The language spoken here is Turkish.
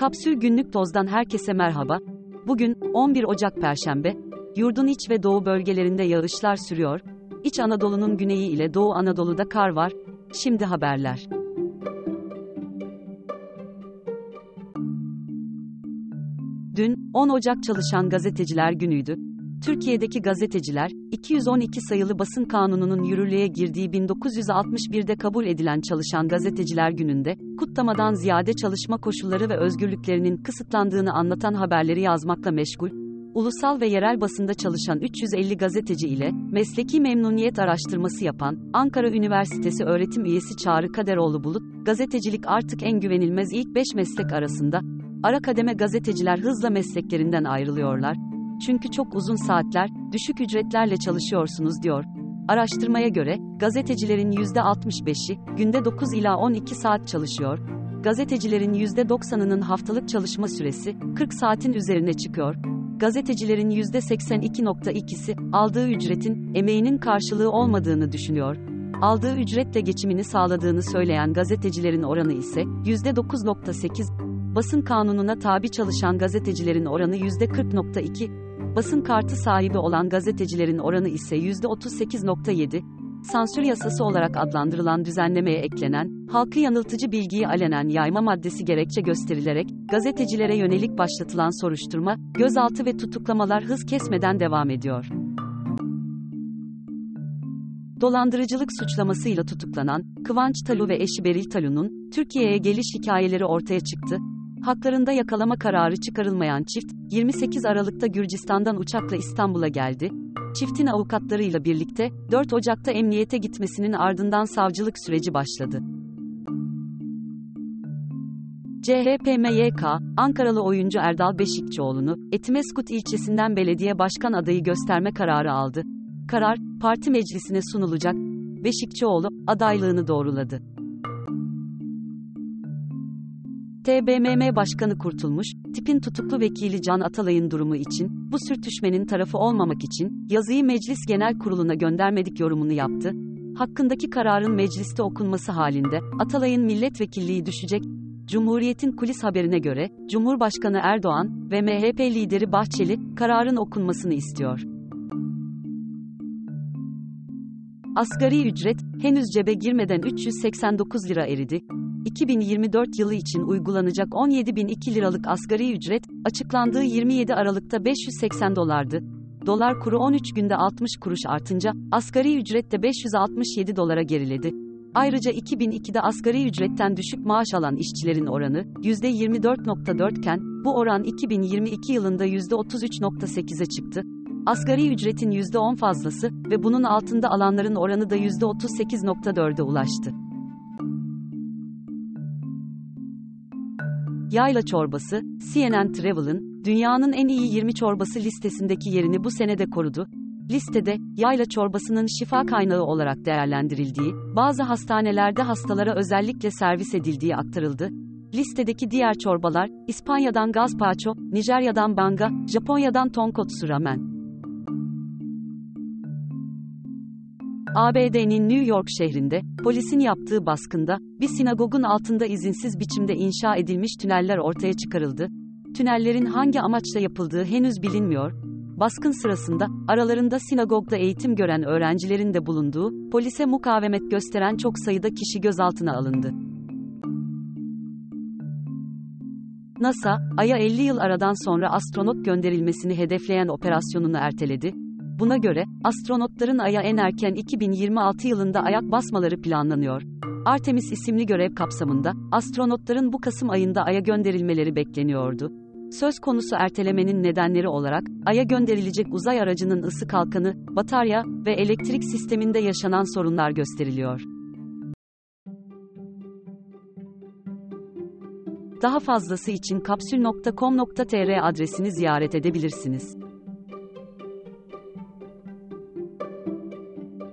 Kapsül Günlük Toz'dan herkese merhaba. Bugün 11 Ocak Perşembe. Yurdun iç ve doğu bölgelerinde yağışlar sürüyor. İç Anadolu'nun güneyi ile Doğu Anadolu'da kar var. Şimdi haberler. Dün 10 Ocak Çalışan Gazeteciler Günü'ydü. Türkiye'deki gazeteciler, 212 sayılı basın kanununun yürürlüğe girdiği 1961'de kabul edilen Çalışan Gazeteciler Günü'nde, kutlamadan ziyade çalışma koşulları ve özgürlüklerinin kısıtlandığını anlatan haberleri yazmakla meşgul, ulusal ve yerel basında çalışan 350 gazeteci ile mesleki memnuniyet araştırması yapan Ankara Üniversitesi öğretim üyesi Çağrı Kaderoğlu Bulut, gazetecilik artık en güvenilmez ilk 5 meslek arasında, ara kademe gazeteciler hızla mesleklerinden ayrılıyorlar, çünkü çok uzun saatler, düşük ücretlerle çalışıyorsunuz diyor. Araştırmaya göre, gazetecilerin %65'i, günde 9 ila 12 saat çalışıyor. Gazetecilerin %90'ının haftalık çalışma süresi, 40 saatin üzerine çıkıyor. Gazetecilerin %82.2'si, aldığı ücretin, emeğinin karşılığı olmadığını düşünüyor. Aldığı ücretle geçimini sağladığını söyleyen gazetecilerin oranı ise, %9.8, basın kanununa tabi çalışan gazetecilerin oranı %40.2, basın kartı sahibi olan gazetecilerin oranı ise %38.7, sansür yasası olarak adlandırılan düzenlemeye eklenen, halkı yanıltıcı bilgiyi alenen yayma maddesi gerekçe gösterilerek, gazetecilere yönelik başlatılan soruşturma, gözaltı ve tutuklamalar hız kesmeden devam ediyor. Dolandırıcılık suçlamasıyla tutuklanan, Kıvanç Talu ve eşi Beril Talu'nun, Türkiye'ye geliş hikayeleri ortaya çıktı, Haklarında yakalama kararı çıkarılmayan çift, 28 Aralık'ta Gürcistan'dan uçakla İstanbul'a geldi. Çiftin avukatlarıyla birlikte, 4 Ocak'ta emniyete gitmesinin ardından savcılık süreci başladı. CHP-MYK, Ankaralı oyuncu Erdal Beşikçioğlu'nu, Etimeskut ilçesinden belediye başkan adayı gösterme kararı aldı. Karar, parti meclisine sunulacak. Beşikçioğlu, adaylığını doğruladı. TBMM Başkanı Kurtulmuş, tipin tutuklu vekili Can Atalay'ın durumu için, bu sürtüşmenin tarafı olmamak için, yazıyı Meclis Genel Kurulu'na göndermedik yorumunu yaptı. Hakkındaki kararın mecliste okunması halinde, Atalay'ın milletvekilliği düşecek. Cumhuriyet'in kulis haberine göre, Cumhurbaşkanı Erdoğan ve MHP lideri Bahçeli, kararın okunmasını istiyor. Asgari ücret, henüz cebe girmeden 389 lira eridi. 2024 yılı için uygulanacak 17.002 liralık asgari ücret, açıklandığı 27 Aralık'ta 580 dolardı. Dolar kuru 13 günde 60 kuruş artınca, asgari ücret de 567 dolara geriledi. Ayrıca 2002'de asgari ücretten düşük maaş alan işçilerin oranı, %24.4 iken, bu oran 2022 yılında %33.8'e çıktı. Asgari ücretin %10 fazlası ve bunun altında alanların oranı da %38.4'e ulaştı. Yayla çorbası, CNN Travel'ın, dünyanın en iyi 20 çorbası listesindeki yerini bu senede korudu. Listede, yayla çorbasının şifa kaynağı olarak değerlendirildiği, bazı hastanelerde hastalara özellikle servis edildiği aktarıldı. Listedeki diğer çorbalar, İspanya'dan gazpacho, Nijerya'dan banga, Japonya'dan tonkotsu ramen. ABD'nin New York şehrinde, polisin yaptığı baskında, bir sinagogun altında izinsiz biçimde inşa edilmiş tüneller ortaya çıkarıldı. Tünellerin hangi amaçla yapıldığı henüz bilinmiyor. Baskın sırasında, aralarında sinagogda eğitim gören öğrencilerin de bulunduğu, polise mukavemet gösteren çok sayıda kişi gözaltına alındı. NASA, Ay'a 50 yıl aradan sonra astronot gönderilmesini hedefleyen operasyonunu erteledi, Buna göre, astronotların Ay'a en erken 2026 yılında ayak basmaları planlanıyor. Artemis isimli görev kapsamında, astronotların bu Kasım ayında Ay'a gönderilmeleri bekleniyordu. Söz konusu ertelemenin nedenleri olarak, Ay'a gönderilecek uzay aracının ısı kalkanı, batarya ve elektrik sisteminde yaşanan sorunlar gösteriliyor. Daha fazlası için kapsül.com.tr adresini ziyaret edebilirsiniz.